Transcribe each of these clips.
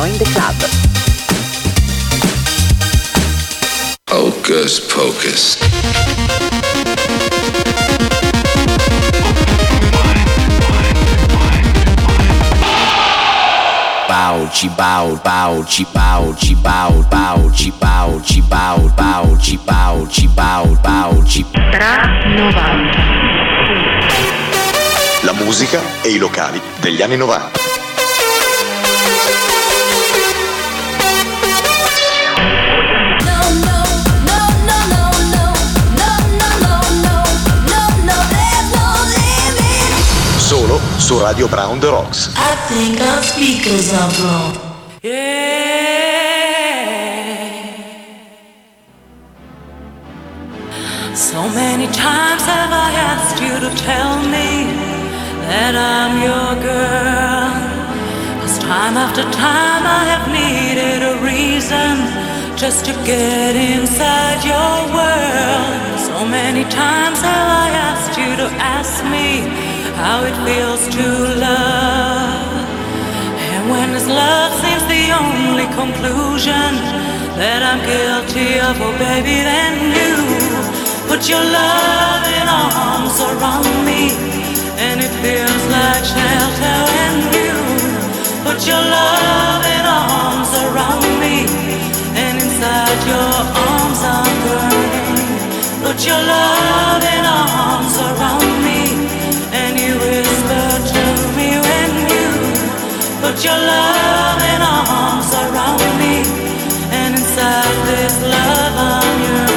Join the Club. Hocus Pocus. Bauci, bau, bauci, bauci, bau, bauci, bauci, bau, bauci, bauci, bau, bauci. Tra 90 la musica e i locali degli anni 90. Su Radio Brown The Rocks. I think our speakers are blown. So many times have I asked you to tell me that I'm your girl. Cause time after time I have needed a reason just to get inside your world. So many times have I asked you to ask me how it feels to love. And when this love seems the only conclusion that I'm guilty of, oh baby, then you put your loving arms around me, and it feels like shelter when you put your loving arms around me, and inside your arms I'm burning. Put your loving arms around put your loving arms around me, and inside this love I'm yearning.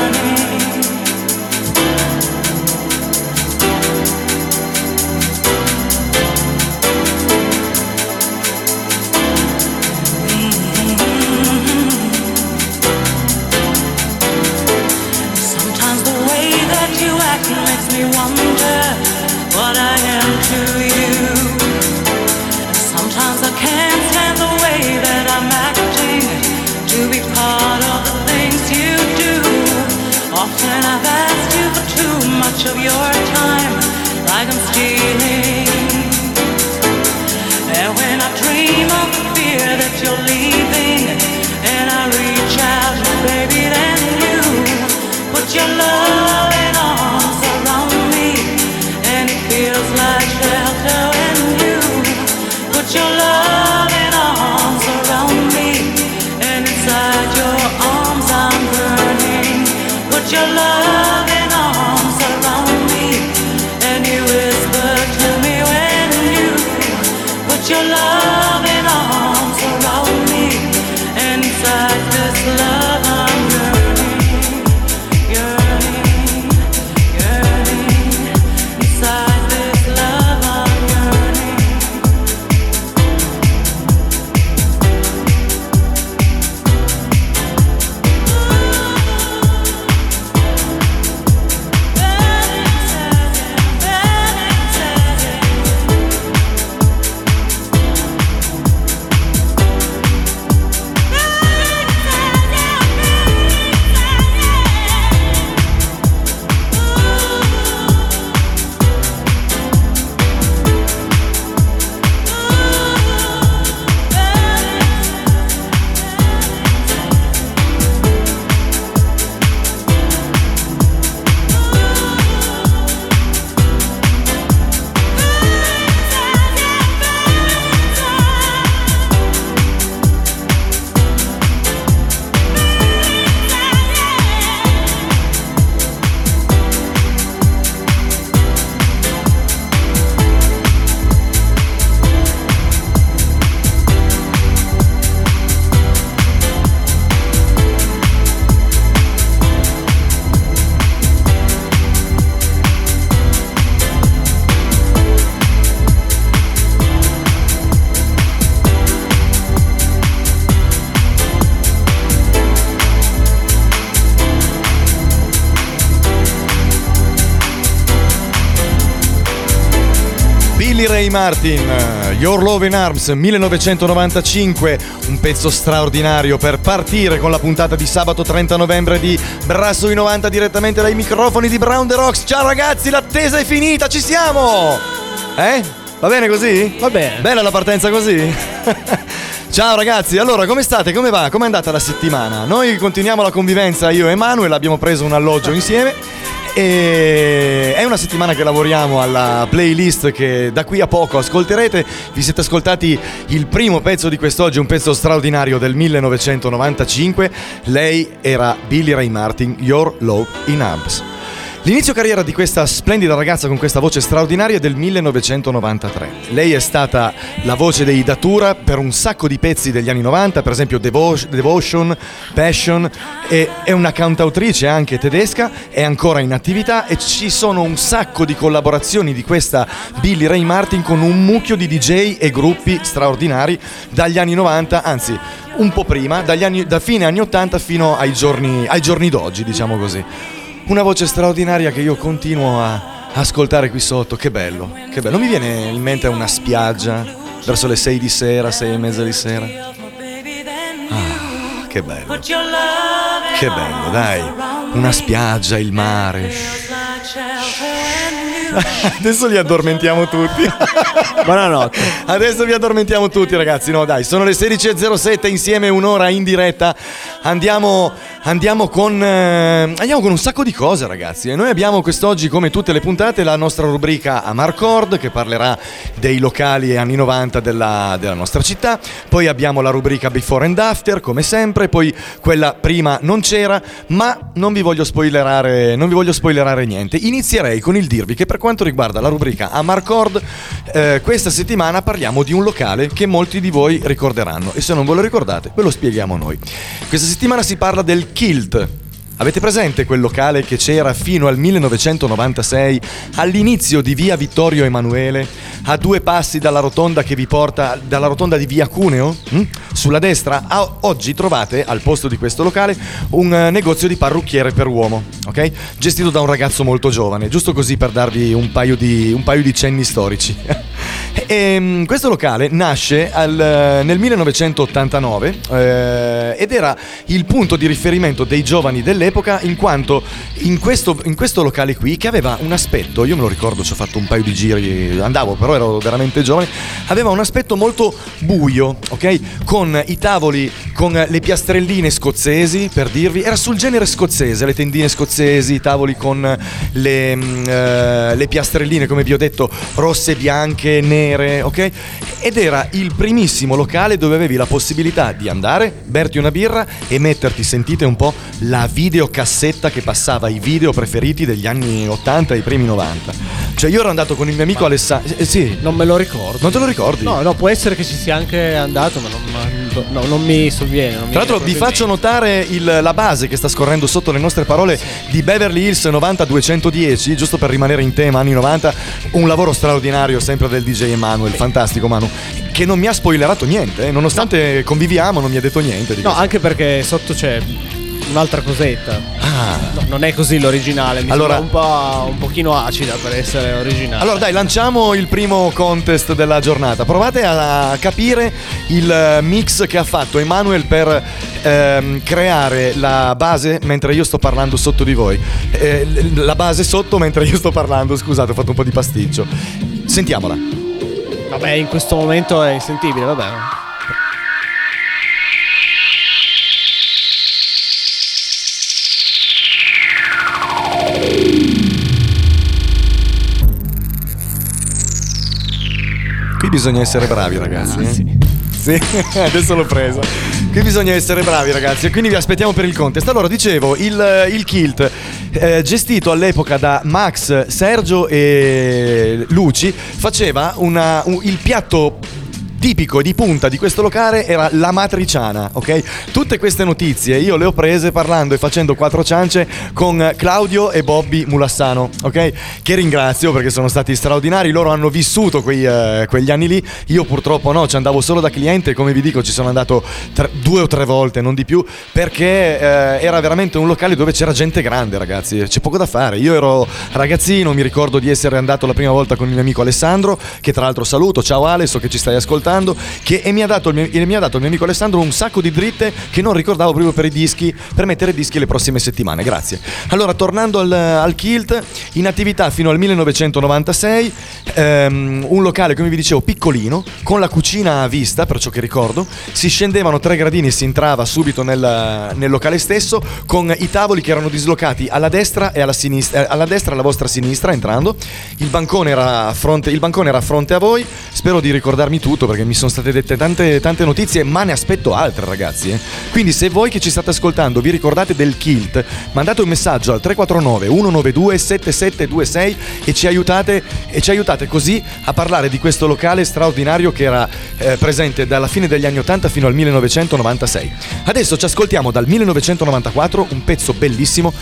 Martin, Your Love in Arms 1995, un pezzo straordinario per partire con la puntata di sabato 30 novembre di Brasso i 90 direttamente dai microfoni di Brown The Rocks. Ciao ragazzi, l'attesa è finita, ci siamo! Eh? Va bene così? Va bene. Bella la partenza così? Ciao ragazzi, allora come state? Come va? Come è andata la settimana? Noi continuiamo la convivenza, io e Manuel, abbiamo preso un alloggio insieme e è una settimana che lavoriamo alla playlist che da qui a poco ascolterete. Vi siete ascoltati il primo pezzo di quest'oggi, un pezzo straordinario del 1995. Lei era Billy Ray Martin, Your Love in Arms. L'inizio carriera di questa splendida ragazza con questa voce straordinaria è del 1993. Lei è stata la voce dei Datura per un sacco di pezzi degli anni 90, per esempio Devo- Devotion, Passion, è una cantautrice anche tedesca, è ancora in attività e ci sono un sacco di collaborazioni di questa Billy Ray Martin con un mucchio di DJ e gruppi straordinari dagli anni 90, anzi un po' prima, anni- da fine anni 80 fino ai giorni, ai giorni d'oggi, diciamo così. Una voce straordinaria che io continuo a ascoltare qui sotto, che bello, che bello. Non mi viene in mente una spiaggia verso le 6 di sera, 6 e mezza di sera. Ah, che bello, che bello, dai. Una spiaggia, il mare. Adesso li addormentiamo tutti. Buonanotte. Adesso vi addormentiamo tutti, ragazzi. No, dai, sono le 16.07 insieme un'ora in diretta. Andiamo, andiamo, con, eh, andiamo con un sacco di cose, ragazzi. E noi abbiamo quest'oggi, come tutte le puntate, la nostra rubrica Amarcord che parlerà dei locali anni 90 della, della nostra città. Poi abbiamo la rubrica Before and After, come sempre. Poi quella prima non c'era, ma non vi voglio spoilerare, non vi voglio spoilerare niente. Inizierei con il dirvi che per quanto riguarda la rubrica Amarcord, eh, questa settimana parliamo di un locale che molti di voi ricorderanno e se non ve lo ricordate ve lo spieghiamo noi. Questa settimana si parla del Kilt. Avete presente quel locale che c'era fino al 1996 all'inizio di via Vittorio Emanuele, a due passi dalla rotonda che vi porta dalla rotonda di via Cuneo? mm? Sulla destra, Ah, oggi trovate al posto di questo locale un eh, negozio di parrucchiere per uomo, ok? Gestito da un ragazzo molto giovane, giusto così per darvi un paio di, un paio di cenni storici. E, mm, questo locale nasce al, eh, nel 1989 eh, ed era il punto di riferimento dei giovani dell'epoca in quanto in questo, in questo locale qui che aveva un aspetto, io me lo ricordo, ci ho fatto un paio di giri, andavo però ero veramente giovane, aveva un aspetto molto buio, ok? Con i tavoli, con le piastrelline scozzesi, per dirvi, era sul genere scozzese, le tendine scozzesi, i tavoli con le, eh, le piastrelline, come vi ho detto, rosse, bianche, nere, ok? Ed era il primissimo locale dove avevi la possibilità di andare, berti una birra e metterti, sentite un po', la videocassetta che passava i video preferiti degli anni 80 e i primi 90. Cioè io ero andato con il mio amico Alessandro... Eh, sì, Non me lo ricordo. non te lo ricordi? No, no, può essere che ci sia anche andato, ma non, no, non mi sovviene. non Tra l'altro vi faccio notare il- la base che sta scorrendo sotto le nostre parole di Beverly Hills 90210, giusto per rimanere in tema anni 90, un lavoro straordinario sempre del DJ Emanuel, fantastico Manu, che non mi ha spoilerato niente, eh, nonostante conviviamo non mi ha detto niente di. No, questo. anche perché sotto c'è un'altra cosetta. Ah. No, non è così l'originale, mi Allora- sembra un po', un pochino acida per essere originale. Allora dai, lanciamo il primo contest della giornata. Provate a capire il eh, mix che ha fatto Emanuel per ehm, creare la base mentre io sto parlando sotto di voi. Eh, la base sotto mentre io sto parlando, scusate, ho fatto un po' di pasticcio. Sentiamola. Vabbè, in questo momento è insentibile, vabbè. Bisogna essere bravi ragazzi. eh. sì. Sì, adesso l'ho presa. Qui bisogna essere bravi ragazzi e quindi vi aspettiamo per il contest. Allora, dicevo, il, il Kilt, eh, gestito all'epoca da Max, Sergio e Luci, faceva una- un- il piatto tipico di punta di questo locale era la matriciana, ok? Tutte queste notizie io le ho prese parlando e facendo quattro ciance con Claudio e Bobby Mulassano, ok? Che ringrazio perché sono stati straordinari, loro hanno vissuto quei, eh, quegli anni lì, io purtroppo no, ci andavo solo da cliente come vi dico ci sono andato tre- due o tre volte, non di più, perché eh, era veramente un locale dove c'era gente grande ragazzi, c'è poco da fare, io ero ragazzino, mi ricordo di essere andato la prima volta con il mio amico Alessandro, che tra l'altro saluto, ciao Ale, so che ci stai ascoltando, ascoltando che, e, mi ha dato il mio, e mi ha dato il mio amico Alessandro un sacco di dritte che non ricordavo proprio per i dischi, per mettere dischi le prossime settimane. Grazie. Allora, tornando al, al Kilt, in attività fino al 1996, ehm, un locale, come vi dicevo, piccolino, con la cucina a vista, per ciò che ricordo, si scendevano tre gradini e si entrava subito nel, nel locale stesso, con i tavoli che erano dislocati alla destra e alla sinistra, eh, alla destra e alla vostra sinistra entrando. Il bancone era a fronte, il bancone era a fronte a voi. Spero di ricordarmi tutto perché mi sono state dette tante, tante notizie, ma ne aspetto altre, ragazzi. eh. Quindi, se voi che ci state ascoltando vi ricordate del Kilt, mandate un messaggio al 349 192 7726 e ci aiutate, e ci aiutate così a parlare di questo locale straordinario che era eh, presente dalla fine degli anni 80 fino al 1996. Adesso ci ascoltiamo dal 1994 un pezzo bellissimo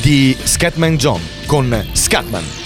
di Scatman John con Scatman.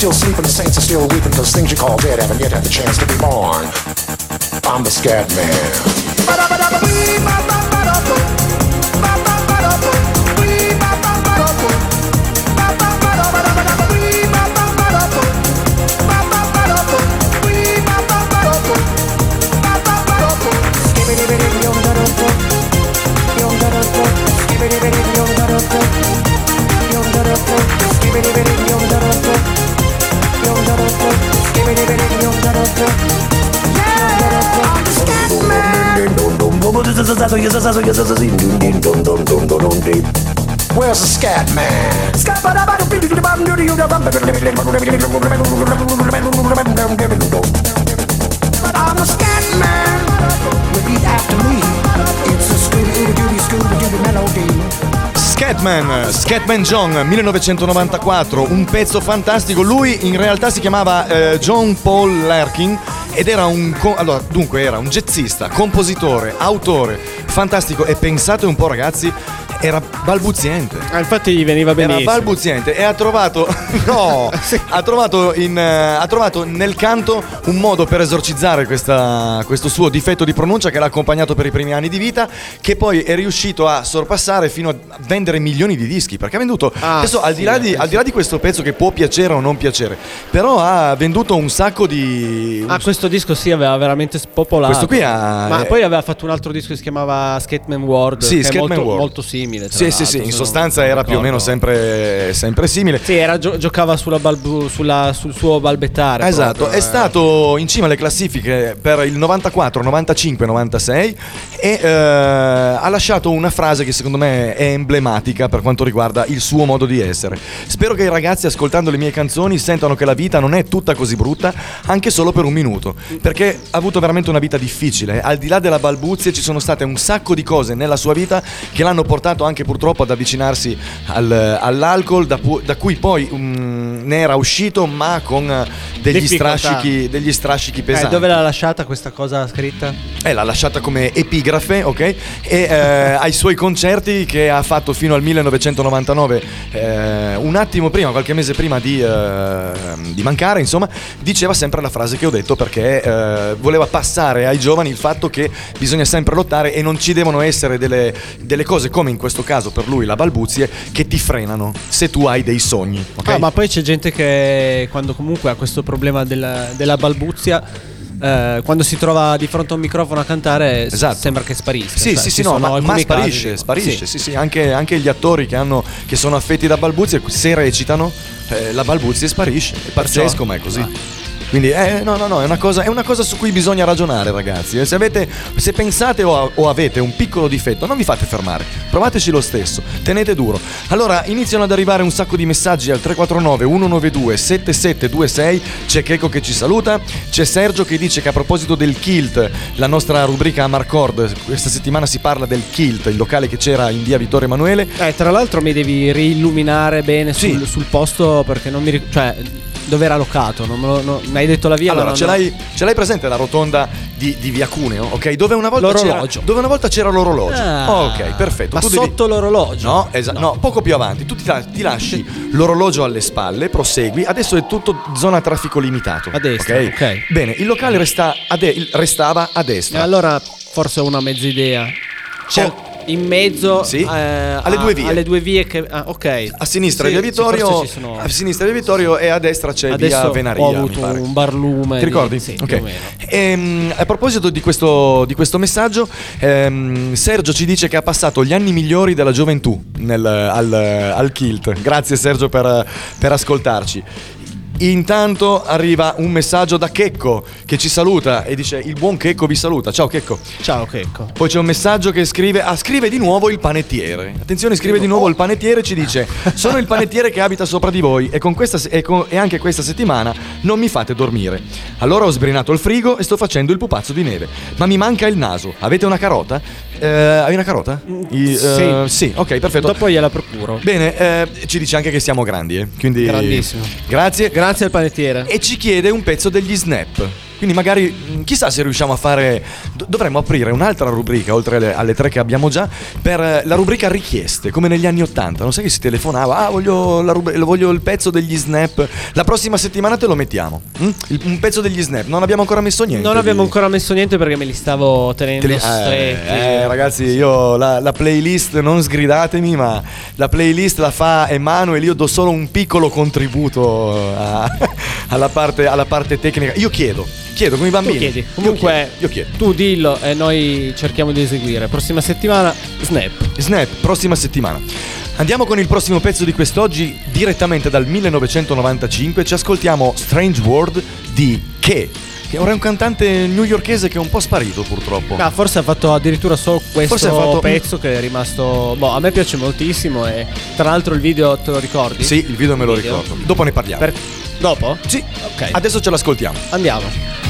Still sleeping, the saints are still weeping, cause things you call dead haven't yet had the chance to be born. I'm the scat man. Where's the scat man? I'm a scat man. Repeat after me. It's a Scooby-Dooby Scooby-Dooby melody. Scatman, Scatman John 1994, un pezzo fantastico. Lui in realtà si chiamava eh, John Paul Larkin ed era un allora, dunque era un jazzista, compositore, autore, fantastico e pensate un po' ragazzi, era balbuziente. Ah, infatti gli veniva Era benissimo. balbuziente e ha trovato no, ha trovato, in, ha trovato nel canto un modo per esorcizzare questa- questo suo difetto di pronuncia che l'ha accompagnato per i primi anni di vita, che poi è riuscito a sorpassare fino a vendere milioni di dischi, perché ha venduto Ah, adesso al, di sì, là di, eh, al di là di questo pezzo che può piacere o non piacere, però ha venduto un sacco di Ah, questo disco sì aveva veramente spopolato. Questo qui ha- Ma eh, poi aveva fatto un altro disco che si chiamava Skateman World. Sì, che è Skateman molto, World. molto simile. Sì, sì, sì, in sostanza non era più o meno sempre, sempre simile. Sì, era gio- giocava sulla balbu- sulla- sul suo balbettare. Esatto, proprio, è eh. stato in cima alle classifiche per il 94, 95, 96 e eh, ha lasciato una frase che secondo me è emblematica per quanto riguarda il suo modo di essere. Spero che i ragazzi ascoltando le mie canzoni sentano che la vita non è tutta così brutta, anche solo per un minuto, perché ha avuto veramente una vita difficile. Al di là della balbuzia ci sono state un sacco di cose nella sua vita che l'hanno portato anche purtroppo ad avvicinarsi al- all'alcol, da, pu- da cui poi mm, ne era uscito, ma con eh, degli strascichi, degli strascichi Eh, pesanti. dove l'ha lasciata questa cosa scritta? Eh, l'ha lasciata come epigrafe, ok? E eh, ai suoi concerti che ha fatto fino al 1999, eh, un attimo prima, qualche mese prima di, eh, di mancare, insomma, diceva sempre la frase che ho detto perché eh, voleva passare ai giovani il fatto che bisogna sempre lottare e non ci devono essere delle, delle cose come in questo caso per lui la balbuzie che ti frenano se tu hai dei sogni, ok? Ah, ma poi c'è gente che quando comunque ha questo problema della, della balbuzia, eh, quando si trova di fronte a un microfono a cantare, Esatto. sembra che sparisca. Sì, Cioè, sì, sì, no, ma, ma alcuni casi sparisce, sparisce, sì. sì, sì, anche, anche gli attori che, hanno, che sono affetti da balbuzie, se recitano, eh, la balbuzia sparisce, è pazzesco, ma è così. Quindi, eh, no, no, no, è una, cosa, è una cosa su cui bisogna ragionare, ragazzi. Eh, Se, avete, se pensate o, o avete un piccolo difetto, non vi fate fermare, provateci lo stesso, tenete duro. Allora, iniziano ad arrivare un sacco di messaggi al 349 192 7726. C'è Checo che ci saluta, c'è Sergio che dice che a proposito del Kilt, la nostra rubrica Amarcord, questa settimana si parla del Kilt, il locale che c'era in via Vittorio Emanuele. Eh, tra l'altro mi devi riilluminare bene Sì. sul, sul posto perché non mi ricordo. Cioè, dove era locato? Non me lo, no- mi hai detto la via. Allora, non- ce l'hai, ce l'hai presente la rotonda di, di via Cuneo, ok? Dove una volta L'orologio. c'era, dove una volta c'era l'orologio. Ah, ok, perfetto. Ma Tu devi- sotto l'orologio? No, esatto, no. poco più avanti. Tu ti, ti lasci l'orologio alle spalle, prosegui. Adesso è tutto zona traffico limitato. A destra, ok? Bene, il locale resta a de- restava a E destra. allora forse ho una mezza idea. C'è Oh. In mezzo Sì, eh, alle a- due vie. Alle due vie che. Ah, ok. A sinistra Sì, via sì, Vittorio, ci sono- a sinistra via Vittorio e a destra c'è Adesso via Venaria. ho avuto un barlume. Ti ricordi? Sì, Ok. più o meno. Ehm, a proposito di questo, di questo messaggio, ehm, Sergio ci dice che ha passato gli anni migliori della gioventù nel- al, al Kilt. Grazie Sergio per, per ascoltarci. Intanto arriva un messaggio da Checco che ci saluta e dice il buon Checco vi saluta. Ciao Checco. Ciao, Checco. Poi c'è un messaggio che scrive, ah, scrive di nuovo il panettiere. Attenzione, scrive di nuovo il panettiere e ci dice: Sono il panettiere che abita sopra di voi e, con questa e, con- e anche questa settimana non mi fate dormire. Allora ho sbrinato il frigo e sto facendo il pupazzo di neve. Ma mi manca il naso. Avete una carota? Eh, hai una carota? I- eh, sì, ok, perfetto. Dopo gliela procuro. Bene, eh, ci dice anche che siamo grandi, eh. Quindi. Grandissimo. Grazie. Grazie al panettiere. E ci chiede un pezzo degli snap. Quindi magari mh, chissà se riusciamo a fare. do- dovremmo aprire un'altra rubrica, oltre alle, alle tre che abbiamo già, per eh, la rubrica richieste, come negli anni Ottanta. Non sai che si telefonava, ah, voglio, la rubri- voglio il pezzo degli snap. La prossima settimana te lo mettiamo. mm? Il- un pezzo degli snap. Non abbiamo ancora messo niente. Non abbiamo ancora messo niente perché me li stavo tenendo Te li- stretti. eh, eh, ragazzi, io la, la playlist non sgridatemi, ma la playlist la fa Emanuele. Io do solo un piccolo contributo a- alla, parte, alla parte tecnica. Io chiedo, chiedo come i Tu bambini. chiedi. Io Comunque, io chiedo. tu dillo e noi cerchiamo di eseguire. Prossima settimana, Snap. Snap, prossima settimana. Andiamo con il prossimo pezzo di quest'oggi, direttamente dal 1995. Ci ascoltiamo Strange World di Che, che ora è un cantante newyorkese che è un po' sparito purtroppo. Ah, forse ha fatto addirittura solo questo Forse fatto pezzo che è rimasto. Boh, a me piace moltissimo. E tra l'altro il video te lo ricordi? Sì, il video me lo Video? ricordo. Dopo ne parliamo. Per- Dopo? Sì, Ok. adesso ce l'ascoltiamo. Andiamo.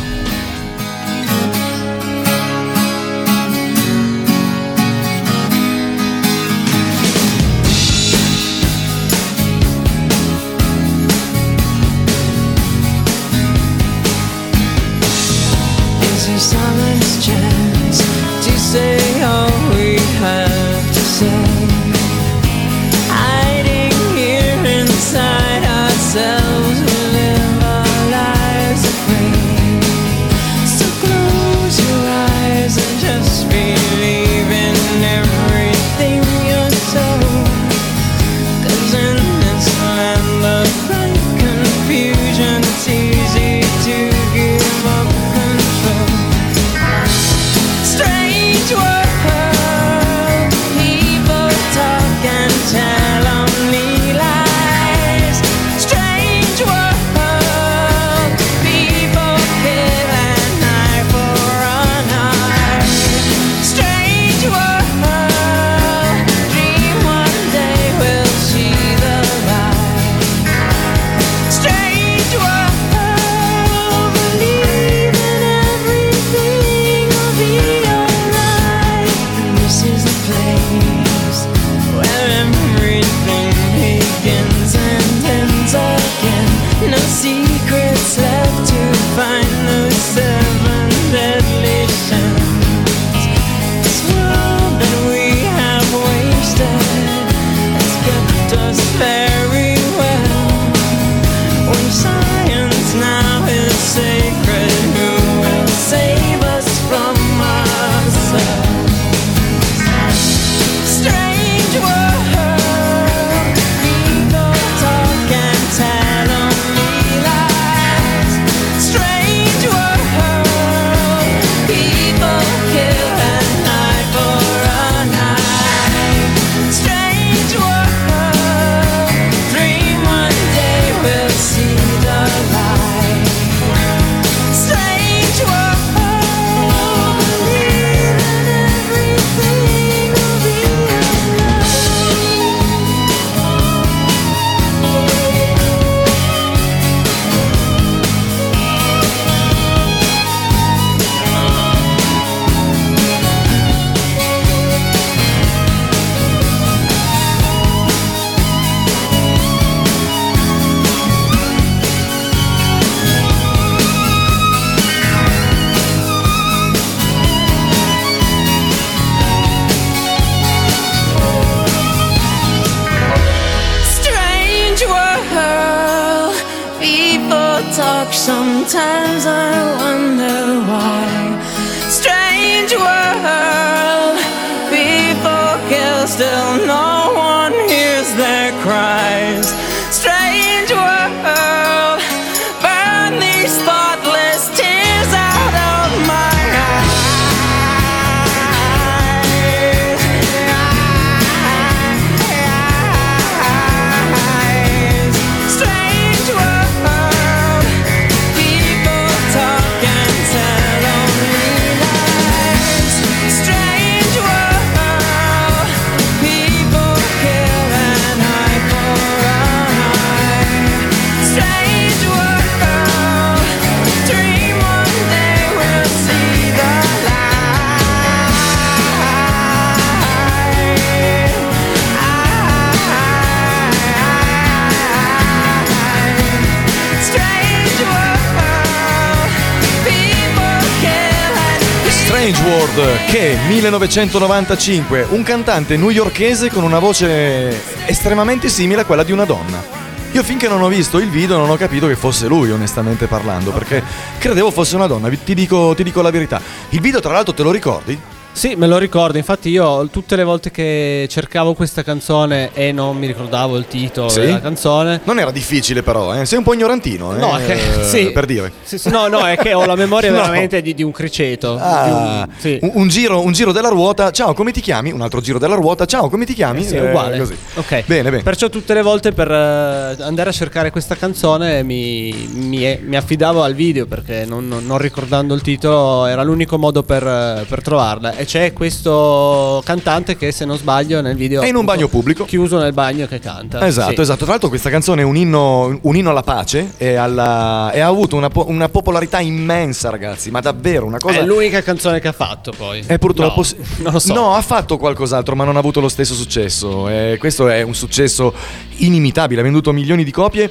World che 1995, un cantante newyorkese con una voce estremamente simile a quella di una donna. Io finché non ho visto il video non ho capito che fosse lui, onestamente parlando, perché credevo fosse una donna, ti dico, ti dico la verità. Il video tra l'altro te lo ricordi? Sì, me lo ricordo, infatti io tutte le volte che cercavo questa canzone e non mi ricordavo il titolo Sì? della canzone. Non era difficile però, eh? sei un po' ignorantino, eh? No, che- eh, sì. per dire. Sì, sì, no, no, è che ho la memoria No. veramente di, di un criceto. Ah, Di un- un, un giro, un giro della ruota, ciao come ti chiami? Un altro giro della ruota, ciao come ti chiami? Eh sì, è Eh, uguale. così. Ok. Bene, bene. Perciò tutte le volte per eh, andare a cercare questa canzone mi, mi- mi affidavo al video perché non, non- ricordando il titolo era l'unico modo per, eh, per trovarla. E c'è questo cantante che se non sbaglio nel video... È in un bagno pubblico. Chiuso nel bagno che canta. Esatto, Sì. esatto. Tra l'altro questa canzone è un inno, un inno alla pace e, alla- e ha avuto una, una popolarità immensa, ragazzi, ma davvero una cosa... È l'unica canzone che ha fatto poi. E purtroppo No, non lo so. No, ha fatto qualcos'altro, ma non ha avuto lo stesso successo. E questo è un successo inimitabile, ha venduto milioni di copie.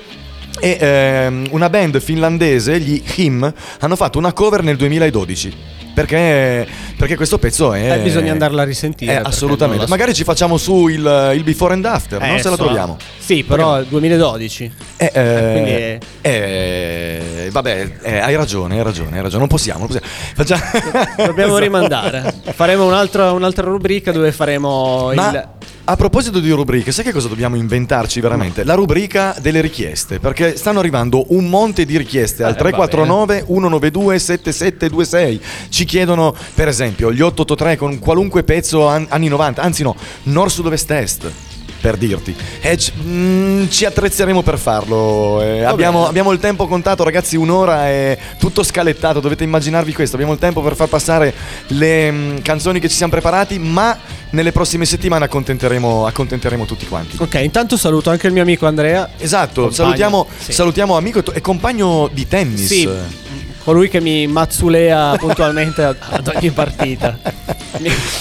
E ehm, una band finlandese, gli Him, hanno fatto una cover nel 2012. Perché, perché questo pezzo è. Eh, bisogna andarla a risentire, Eh, perché assolutamente. la. Magari ci facciamo su il, il before and after, non Eh, se la troviamo. Sì, però il 2012. Eh, eh, è- eh, vabbè, eh, hai ragione, hai ragione, hai ragione. Non possiamo, non possiamo. Facciamo- Dobbiamo Esatto. rimandare. Faremo un'altra, un'altra rubrica dove faremo Ma il. a proposito di rubriche, sai che cosa dobbiamo inventarci veramente? La rubrica delle richieste, perché stanno arrivando un monte di richieste al Eh, va 349 192 7726. Ci chiedono, per esempio, gli 883 con qualunque pezzo an- anni 90, anzi no, nord sud ovest est. Per dirti, e ci, mm, ci attrezzeremo per farlo. eh, abbiamo, abbiamo il tempo contato, ragazzi. Un'ora è tutto scalettato. Dovete immaginarvi questo. Abbiamo il tempo per far passare le mm, canzoni che ci siamo preparati. Ma nelle prossime settimane accontenteremo, accontenteremo tutti quanti. Ok, intanto saluto anche il mio amico Andrea. Esatto, Compagno, salutiamo, sì. salutiamo amico e e compagno di tennis. Sì, colui che mi mazzulea puntualmente ad, ogni partita.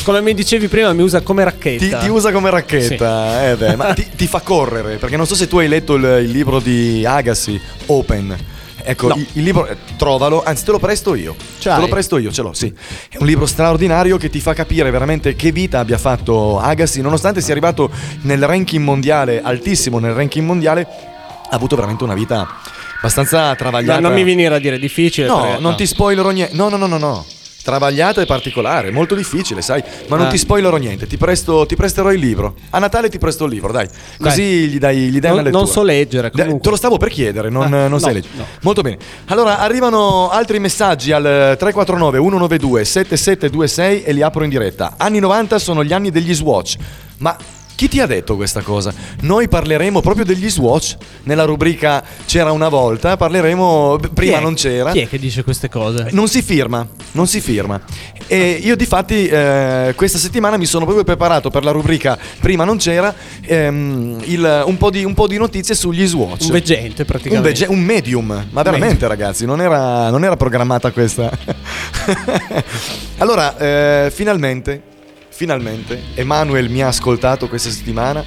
Come mi dicevi prima, mi usa come Ti, racchetta. ti usa come racchetta, eh beh, ma ti, ti fa correre, perché non so se tu hai letto il, il libro di Agassi, Open. Ecco, No. il, il libro, eh, trovalo, anzi te lo presto io. Ce te lo l'hai? presto io, ce l'ho, sì. È un libro straordinario che ti fa capire veramente che vita abbia fatto Agassi, nonostante sia arrivato nel ranking mondiale, altissimo nel ranking mondiale, ha avuto veramente una vita abbastanza No, travagliata. non mi venire a dire difficile. No, perché- non ti spoilerò niente. No, no, no, no, no. Travagliata e particolare, molto difficile, sai. Ma non Ah. ti spoilerò niente. Ti, presto, ti presterò il libro. A Natale ti presto il libro, dai. Così gli dai, gli dai Non- una lettura. non so leggere, comunque. Te lo stavo per chiedere, non, Ah, non sai no, leggere. no. Molto bene. Allora, arrivano altri messaggi al 349 192 7726 e li apro in diretta. Anni 90 sono gli anni degli Swatch. Ma chi ti ha detto questa cosa? Noi parleremo proprio degli Swatch nella rubrica C'era una volta, parleremo prima non c'era. Chi è che dice queste cose? Non si firma, non si firma. E io difatti eh, questa settimana mi sono proprio preparato per la rubrica Prima non c'era ehm, il- un, po di, un po' di notizie sugli Swatch. Un veggente, Un, praticamente. vege- un medium, ma veramente ragazzi, non era, non era programmata questa. allora, eh, finalmente, finalmente, Emanuel mi ha ascoltato questa settimana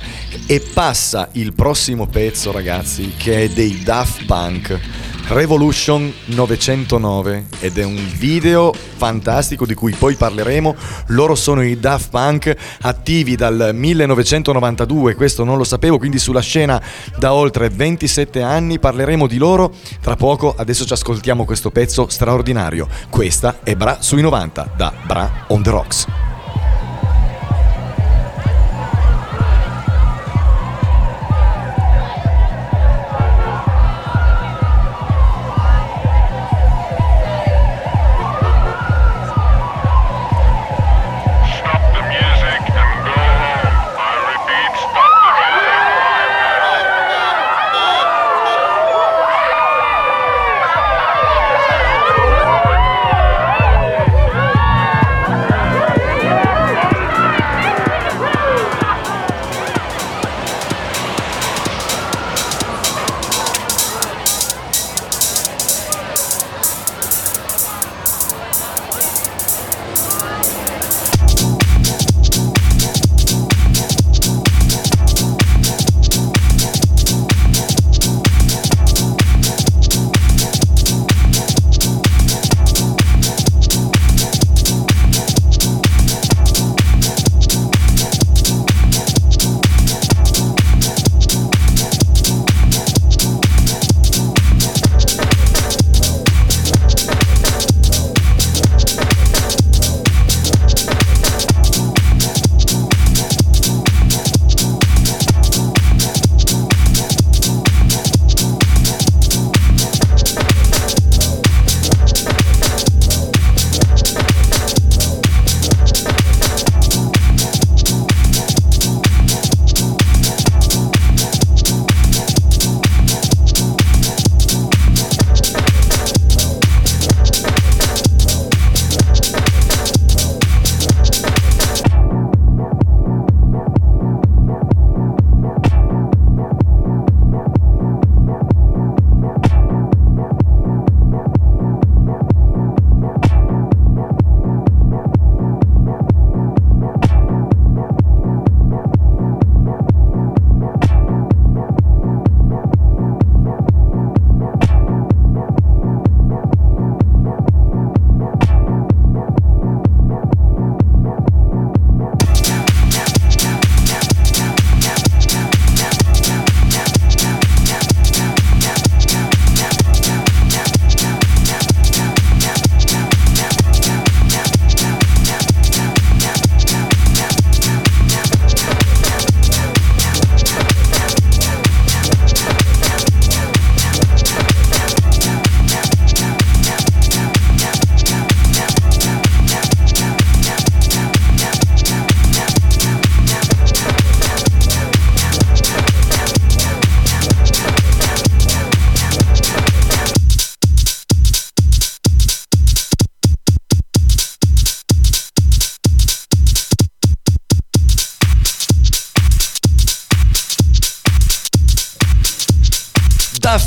e passa il prossimo pezzo ragazzi, che è dei Daft Punk. Revolution 909 ed è un video fantastico di cui poi parleremo. Loro sono i Daft Punk attivi dal 1992, questo non lo sapevo, quindi sulla scena da oltre 27 anni. Parleremo di loro tra poco. Adesso ci ascoltiamo questo pezzo straordinario. Questa è Bra sui 90 da Bra on the Rocks.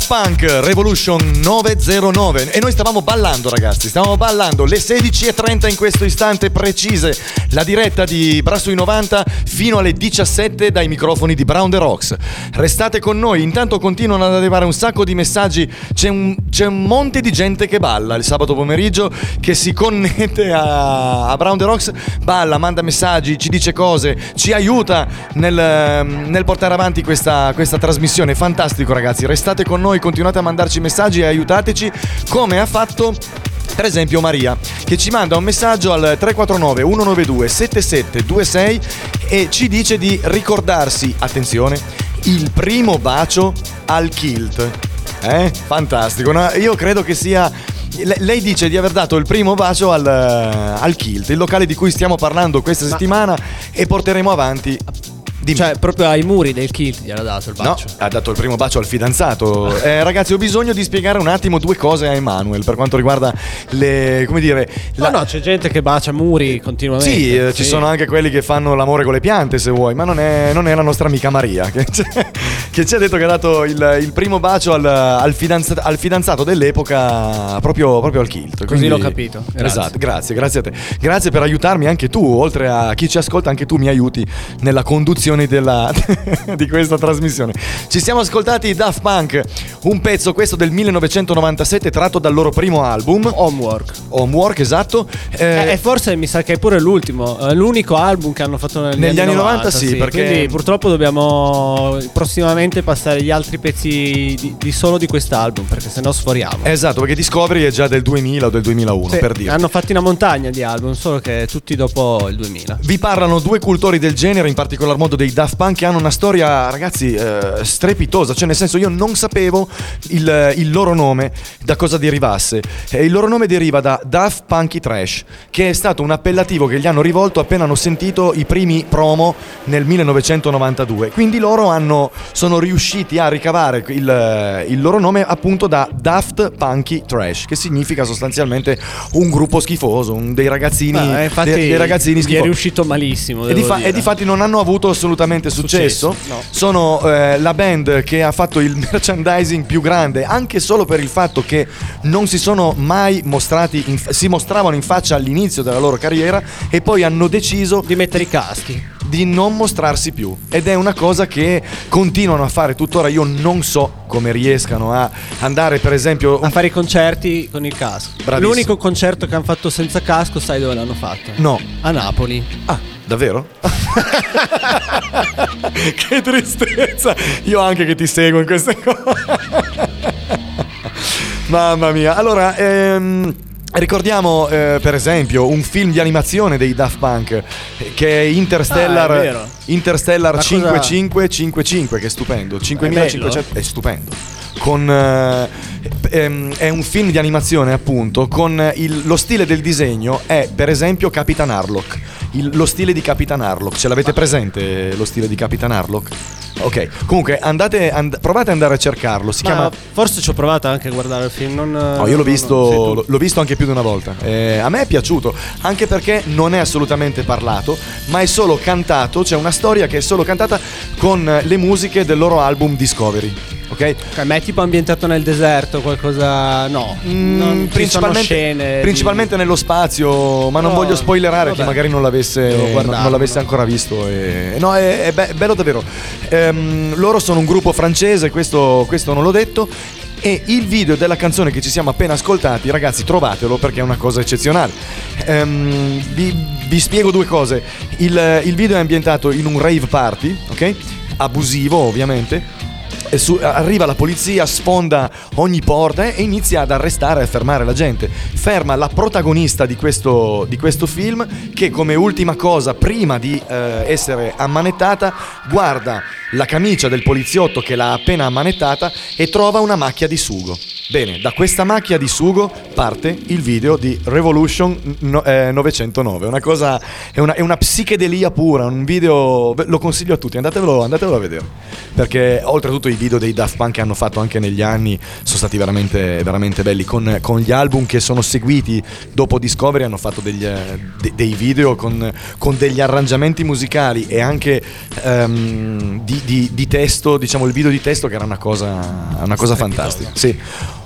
Daft Punk Revolution 909 e noi stavamo ballando ragazzi, stavamo ballando. Le 16.30 in questo istante precise, la diretta di Brasso i 90 fino alle 17 dai microfoni di Brown the Rocks. Restate con noi, intanto continuano ad arrivare un sacco di messaggi, c'è un, c'è un monte di gente che balla il sabato pomeriggio che si connette a, a Brown the Rocks, balla, manda messaggi, ci dice cose, ci aiuta nel, nel portare avanti questa, questa trasmissione. Fantastico ragazzi, restate con noi, continuate a mandarci messaggi e aiutateci come ha fatto per esempio Maria che ci manda un messaggio al 349 192 7726 e ci dice di ricordarsi, attenzione, il primo bacio al kilt. Eh? Fantastico, no? io credo che sia le- lei dice di aver dato il primo bacio al, al Kilt, il locale di cui stiamo parlando questa settimana e porteremo avanti. Dimmi. Cioè, proprio ai muri del kilt gli era dato il No, bacio. ha dato il primo bacio al fidanzato. Eh, ragazzi, ho bisogno di spiegare un attimo due cose a Emanuel per quanto riguarda le. come dire. No, no, c'è gente che bacia muri continuamente. Sì, eh, ci sono anche quelli che fanno l'amore con le piante, se vuoi, ma non è, non è la nostra amica Maria, che, che ci ha detto che ha dato il, il primo bacio al, al fidanza- al fidanzato dell'epoca proprio, proprio al kilt. Così l'ho capito. Grazie. Esatto, grazie, grazie a te. Grazie per aiutarmi anche tu, oltre a chi ci ascolta, anche tu mi aiuti nella conduzione della- di questa trasmissione. Ci siamo ascoltati Daft Punk, un pezzo questo del 1997 tratto dal loro primo album. Homework. Homework, esatto. Eh, Eh, e forse mi sa che è pure l'ultimo, eh, l'unico album che hanno fatto negli, Negli anni 90, sì, perché- Quindi purtroppo dobbiamo prossimamente passare gli altri pezzi di, di solo di quest'album, perché sennò sforiamo. Esatto, perché Discovery è già del 2000 o del 2001, Sì, per dire. hanno fatto una montagna di album, solo che tutti dopo il 2000. Vi parlano due cultori del genere, in particolar modo dei Daft Punk, che hanno una storia, ragazzi, eh, strepitosa. Cioè, nel senso, io non sapevo il, il loro nome da cosa derivasse. Eh, il loro nome deriva da Daft Punky Trash, che è stato un appellativo che gli hanno rivolto appena hanno sentito i primi promo nel 1992. Quindi loro hanno, sono riusciti a ricavare il, il loro nome appunto da Daft Punky Trash, che significa sostanzialmente un gruppo schifoso, un- dei ragazzini, Ma, eh, infatti, dei, dei ragazzini gli è schifosi. riuscito malissimo. E, di fa- e difatti non hanno avuto assolutamente successo. Successo, no. Sono eh, la band che ha fatto il merchandising più grande, anche solo per il fatto che non si sono mai mostrati, in- si mostravano in faccia all'inizio della loro carriera e poi hanno deciso di mettere i caschi. di non mostrarsi più. Ed è una cosa che continuano a fare tuttora. Io non so come riescano a andare, per esempio, A fare i concerti con il casco. Bravissimo. L'unico concerto che hanno fatto senza casco, sai dove l'hanno fatto? No. A Napoli. Ah, davvero? che tristezza! Io anche che ti seguo in queste cose. Mamma mia. Allora, ehm, ricordiamo eh, per esempio un film di animazione dei Daft Punk eh, che è Interstellar, Ah, è vero. Interstellar Ma cosa- 5555 che è stupendo. 5500 è stupendo. Con, eh, ehm, è un film di animazione appunto con il- lo stile del disegno è per esempio Capitan Harlock Il- lo stile di Capitan Harlock ce l'avete presente lo stile di Capitan Harlock? ok comunque andate and- provate ad andare a cercarlo si Ma chiama forse ci ho provato anche a guardare il film. Non, No, io l'ho visto, l'ho visto anche più di una volta. Eh, a me è piaciuto, anche perché non è assolutamente parlato, ma è solo cantato. C'è una storia che è solo cantata con eh, le musiche del loro album Discovery. Ok? Ma è tipo ambientato nel deserto, qualcosa. No. Mm, non principalmente, scene. di- principalmente nello spazio, ma non No, voglio spoilerare chi magari non l'avesse, Devo non, l'avesse no. ancora visto. e- no, è, è be- bello davvero. Ehm, loro sono un gruppo francese, questo, questo non l'ho detto. E il video della canzone che ci siamo appena ascoltati, ragazzi, trovatelo perché è una cosa eccezionale. Ehm, vi, vi spiego due cose. Il, il video è ambientato in un rave party, ok? Abusivo, ovviamente. Su- arriva la polizia, sfonda ogni porta e inizia ad arrestare e a fermare la gente. Ferma la protagonista di questo, di questo film che come ultima cosa, prima di eh, essere ammanettata, guarda la camicia del poliziotto che l'ha appena ammanettata e trova una macchia di sugo. Bene, da questa macchia di sugo parte il video di Revolution no- eh, 909. Una cosa, è una, è una psichedelia pura, un video, lo consiglio a tutti, andatevelo, andatevelo a vedere. Perché oltretutto i video dei Daft Punk che hanno fatto anche negli anni sono stati veramente, veramente belli. Con, con gli album che sono seguiti dopo Discovery hanno fatto degli, eh, de- dei video con, con degli arrangiamenti musicali e anche ehm, di, di- di testo, diciamo il video di testo che era una cosa, una cosa fantastica. Sì.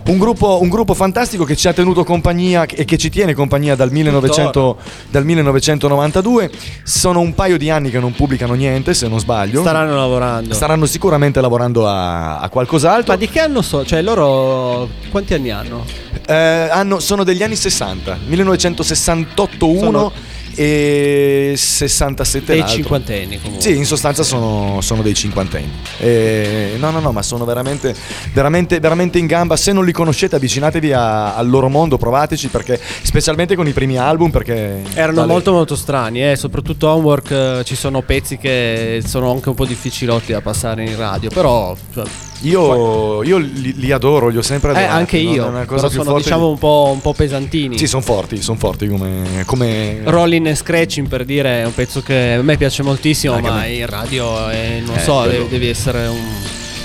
Un gruppo, un gruppo fantastico che ci ha tenuto compagnia e che ci tiene compagnia dal, 1900 dal 1992. Sono un paio di anni che non pubblicano niente, se non sbaglio. Staranno lavorando. Staranno sicuramente lavorando a, a qualcos'altro. Ma di che anno so? Cioè, loro. Quanti anni hanno? Eh, hanno- sono degli anni 60, 1968 uno Sono e 67 Dei cinquantenni comunque. Sì, in sostanza sono, sono dei cinquantenni. Eh, no, no, no, ma sono veramente, veramente, veramente in gamba. Se non li conoscete, avvicinatevi a- al loro mondo, provateci perché, specialmente con i primi album, perché Erano vale- molto molto strani, eh. soprattutto Homework eh, ci sono pezzi che sono anche un po' difficilotti da passare in radio, però cioè, Io, io li, li adoro, li ho sempre eh, adorati. anche no? io, È una cosa sono diciamo di- un po', un po' pesantini. Sì, sono forti, sono forti come, come... Rolling and Scratching per dire è un pezzo che a me piace moltissimo, Anche ma me. in radio eh, non Eh, so, quello- de- devi essere un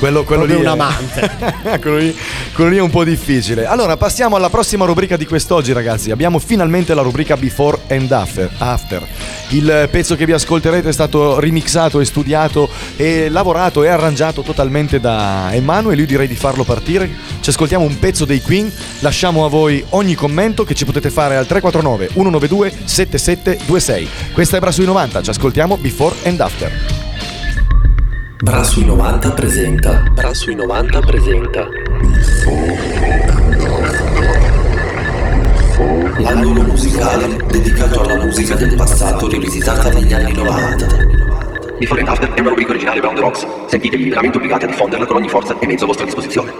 Quello, quello lì un è- amante. quello, lì, quello lì è un po' difficile. Allora, passiamo alla prossima rubrica di quest'oggi, ragazzi. Abbiamo finalmente la rubrica Before and After. After. Il pezzo che vi ascolterete è stato remixato e studiato e lavorato e arrangiato totalmente da Emanuele. Io direi di farlo partire. Ci ascoltiamo un pezzo dei Queen. Lasciamo a voi ogni commento che ci potete fare al 349 192 7726. Questa è Bra sui 90. Ci ascoltiamo Before and After. Bra sui 90 presenta. Bra sui 90 presenta. L'angolo musicale dedicato alla musica del passato rivisitata negli anni 90. Before and After è una rubrica originale Brown the Rocks. Sentitevi veramente obbligati a diffonderla con ogni forza e mezzo a vostra disposizione.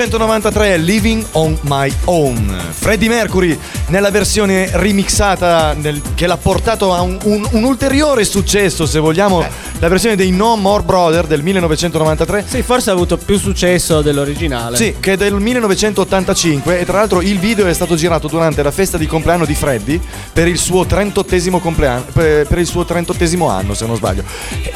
1993 Living on My Own. Freddie Mercury nella versione remixata nel- che l'ha portato a un, un- un ulteriore successo se vogliamo la versione dei No More Brother del 1993 Sì, forse ha avuto più successo dell'originale. sì, che è del 1985 e tra l'altro il video è stato girato durante la festa di compleanno di Freddy per il suo 38esimo compleanno per, per il suo 38esimo anno se non sbaglio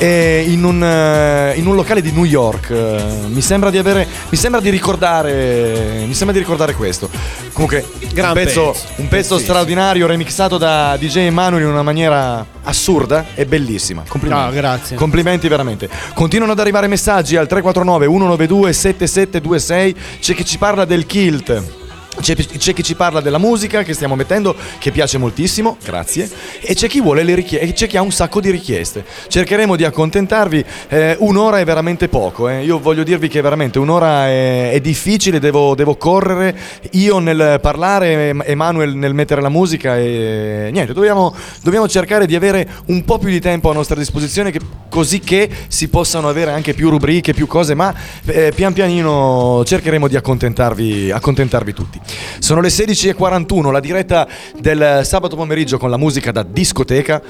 E in, un, eh, in un locale di New York eh, mi sembra di avere mi sembra di ricordare mi sembra di ricordare questo comunque un pezzo, pezzo. un pezzo straordinario remixato da DJ Emanuele in una maniera assurda e bellissima complimenti No, grazie. Complimenti veramente. Continuano ad arrivare messaggi al 349 192 7726. C'è chi ci parla del kilt. C'è, c'è chi ci parla della musica che stiamo mettendo, che piace moltissimo, grazie. E c'è chi richieste, c'è chi ha un sacco di richieste. Cercheremo di accontentarvi. eh, un'ora è veramente poco. eh. Io voglio dirvi che veramente un'ora è, è difficile, devo, devo correre. Io nel parlare, Em- Emanuel nel mettere la musica e niente, dobbiamo, dobbiamo cercare di avere un po' più di tempo a nostra disposizione che- così che si possano avere anche più rubriche, più cose, ma eh, pian pianino cercheremo di accontentarvi, accontentarvi tutti. Sono le 16.41, la diretta del sabato pomeriggio con la musica da discoteca.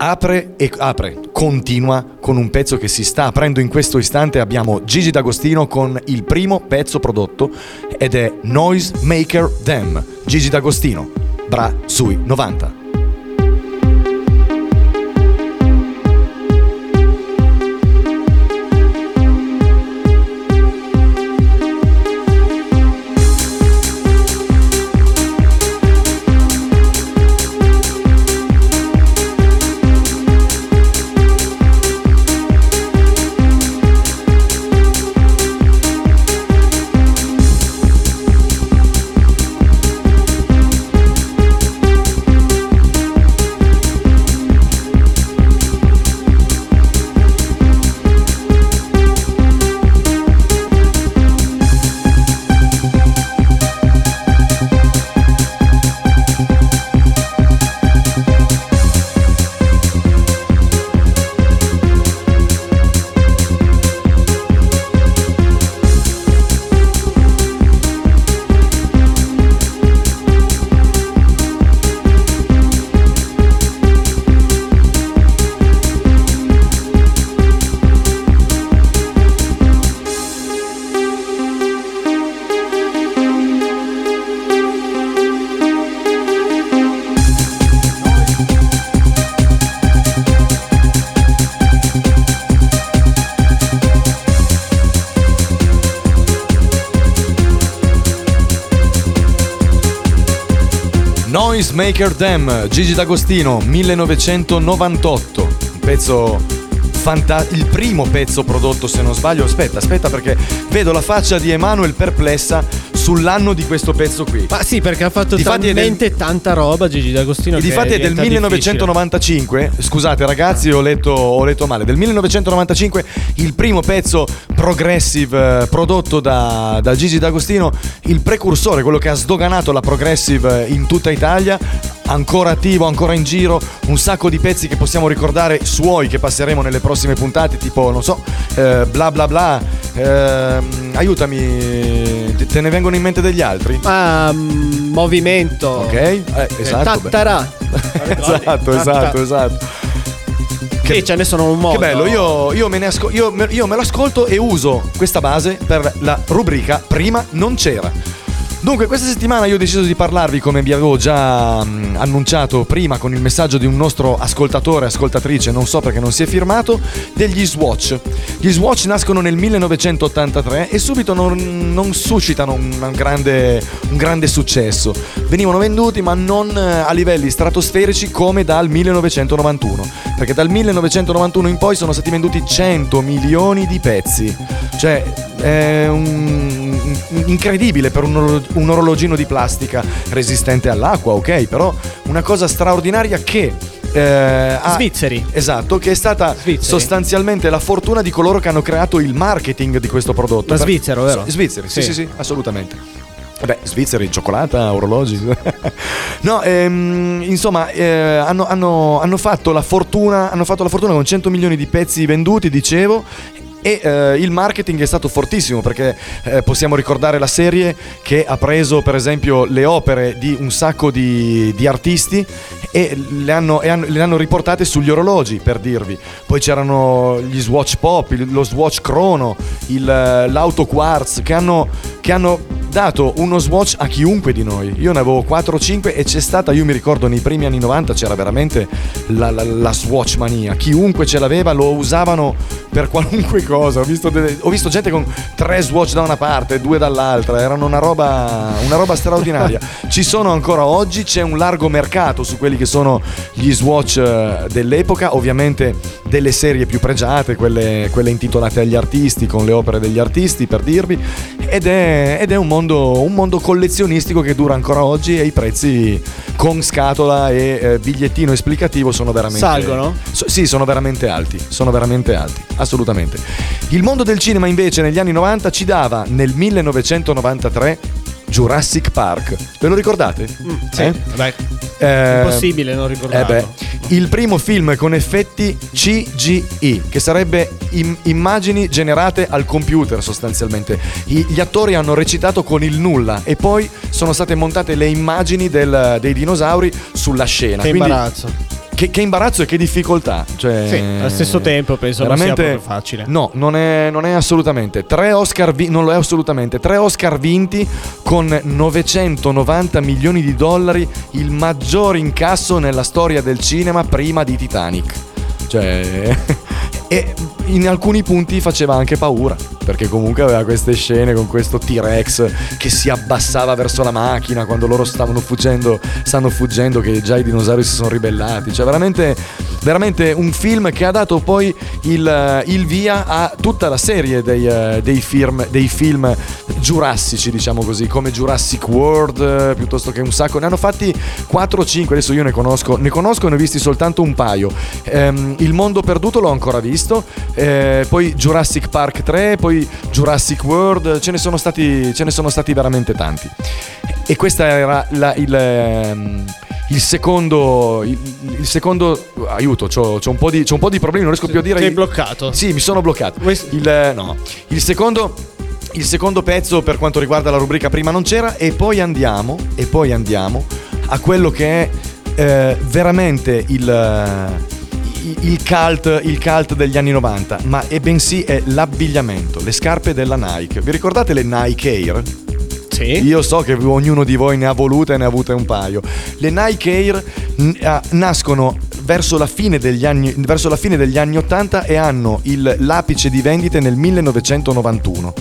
Apre e apre, continua con un pezzo che si sta aprendo in questo istante. Abbiamo Gigi D'Agostino con il primo pezzo prodotto ed è Noise Maker Them. Gigi D'Agostino, Bra sui 90. Noise Them, Gigi D'Agostino, 1998. Un pezzo fanta- il primo pezzo prodotto se non sbaglio. Aspetta, aspetta perché vedo la faccia di Emanuel perplessa sull'anno di questo pezzo qui. Ma sì, perché ha fatto Difatti è del- talmente tanta roba Gigi D'Agostino. Difatti è del diventa 1995, scusate ragazzi ho letto, ho letto male, del 1995 il primo pezzo progressive eh, prodotto da, da Gigi D'Agostino, il precursore, quello che ha sdoganato la progressive eh, in tutta Italia, ancora attivo, ancora in giro, un sacco di pezzi che possiamo ricordare suoi che passeremo nelle prossime puntate, tipo non so, eh, bla bla bla, ehm, aiutami, te- ne vengono in mente degli altri? Ah, mm, movimento. Ok, eh, esatto. beh. Tattarà. esatto, esatto, esatto. Che ce ne sono un modo. Che bello, io, io me ne asco- io, me- io me l'ascolto e uso questa base per la rubrica Prima non c'era. Dunque, questa settimana io ho deciso di parlarvi, come vi avevo già mm, annunciato prima con il messaggio di un nostro ascoltatore, ascoltatrice, non so perché non si è firmato, degli Swatch. Gli Swatch nascono nel 1983 e subito non, non suscitano un grande, un grande successo. Venivano venduti ma non eh, a livelli stratosferici come dal 1991, perché dal 1991 in poi sono stati venduti 100 milioni di pezzi. Cioè, è un- incredibile per un, un orologino di plastica resistente all'acqua, ok? Però una cosa straordinaria che... eh, Svizzeri. Esatto, che è stata sostanzialmente la fortuna di coloro che hanno creato il marketing di questo prodotto. Ma Per- svizzero, vero? Svizzeri, sì, Sì. sì, sì, assolutamente. Beh, svizzeri, cioccolata, orologi. no, ehm, insomma, eh, hanno, hanno- hanno fatto la fortuna, hanno fatto la fortuna con 100 milioni di pezzi venduti, dicevo. E eh, il marketing è stato fortissimo perché eh, possiamo ricordare la serie che ha preso per esempio le opere di un sacco di, di artisti e, le hanno, e hanno- le hanno riportate sugli orologi per dirvi. Poi c'erano gli Swatch Pop, lo Swatch Chrono, il, eh, l'Auto Quartz che hanno, che hanno dato uno Swatch a chiunque di noi. Io ne avevo 4 o 5 e c'è stata, io mi ricordo nei primi anni 90 c'era veramente la, la- la Swatch mania. Chiunque ce l'aveva lo usavano per qualunque cosa. Ho visto, delle- ho visto gente con tre Swatch da una parte e due dall'altra. Erano una roba, una roba straordinaria. Ci sono ancora oggi, c'è un largo mercato su quelli che sono gli Swatch eh, dell'epoca. Ovviamente delle serie più pregiate, quelle, quelle intitolate agli artisti, con le opere degli artisti per dirvi, ed è, ed è un, mondo, un mondo collezionistico che dura ancora oggi e i prezzi con scatola e eh, bigliettino esplicativo sono veramente... Salgono? So- sì, sono veramente alti, sono veramente alti, assolutamente. Il mondo del cinema invece negli anni 90 ci dava nel 1993 Jurassic Park. Ve lo ricordate? Sì, Eh? beh, Eh, impossibile non eh ricordarlo. beh, il primo film con effetti CGI, che sarebbe im- immagini generate al computer sostanzialmente. I- gli attori hanno recitato con il nulla e poi sono state montate le immagini del- dei dinosauri sulla scena. Che Quindi- imbarazzo. Che, che imbarazzo e che difficoltà. Cioè, Sì, allo stesso tempo penso non sia proprio facile. No, non è, non è assolutamente. Tre Oscar vi- non lo è assolutamente. Tre Oscar vinti con 990 milioni di dollari, il maggior incasso nella storia del cinema prima di Titanic. Cioè, e in alcuni punti faceva anche paura. Perché comunque aveva queste scene con questo T-Rex che si abbassava verso la macchina quando loro stavano fuggendo, stanno fuggendo, che già i dinosauri si sono ribellati. Cioè, veramente, veramente un film che ha dato poi il, il via a tutta la serie dei, eh, dei film, dei film giurassici, diciamo così, come Jurassic World, eh, piuttosto che un sacco. Ne hanno fatti 4 o 5, adesso io ne conosco, ne conosco ne ho visti soltanto un paio. Ehm, il mondo perduto l'ho ancora visto, eh, poi Jurassic Park 3, poi Jurassic World, ce ne sono stati, ce ne sono stati veramente tanti. E questo era la- il, ehm, il secondo. Il, il secondo. Aiuto, c'ho, c'ho un po di, c'ho un po' di problemi, non riesco più a dire. Sei bloccato. Sì, mi sono bloccato. Il, no. il secondo. Il secondo pezzo per quanto riguarda la rubrica prima non c'era e poi andiamo, e poi andiamo a quello che è eh, veramente il, eh, il, cult, il cult degli anni 90, ma è bensì è l'abbigliamento, le scarpe della Nike. Vi ricordate le Nike Air? Sì. Io so che ognuno di voi ne ha volute e ne ha avute un paio. Le Nike Air ah, nascono verso la, fine degli anni, verso la fine degli anni 80 e hanno il- l'apice di vendite nel 1991.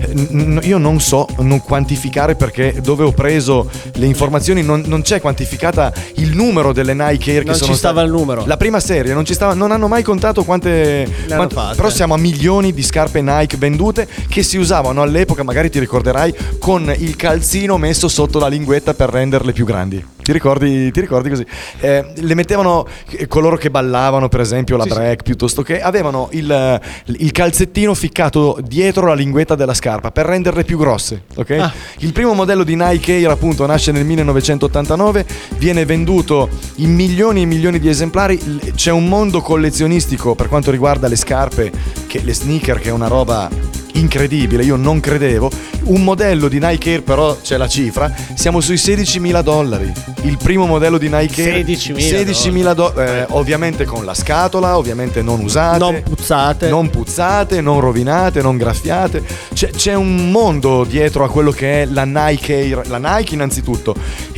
Eh, n- Io non so non quantificare perché dove ho preso le informazioni non, non c'è quantificata il numero delle Nike Air che Non sono ci stava state- il numero. La prima serie non ci stava, non hanno mai contato quante, quante- però siamo a milioni di scarpe Nike vendute che si usavano all'epoca, magari ti ricorderai, con il calzino messo sotto la linguetta per renderle più grandi. Ti ricordi, ti ricordi così? Eh, le mettevano eh, coloro che ballavano, per esempio la break, piuttosto che avevano il, il calzettino ficcato dietro la linguetta della scarpa per renderle più grosse. ok? Ah. Il primo modello di Nike Air, appunto, nasce nel 1989, viene venduto in milioni e milioni di esemplari. C'è un mondo collezionistico per quanto riguarda le scarpe, che, le sneaker, che è una roba incredibile, io non credevo. Un modello di Nike Air, però c'è la cifra, siamo sui 16.000 dollari. Il primo modello di Nike Air 16.000 16.000 do- eh, ovviamente con la scatola, ovviamente non usate, Non puzzate. non puzzate, non rovinate, non graffiate. C'è, c'è un mondo dietro a quello che è la Nike Air, la Nike innanzitutto,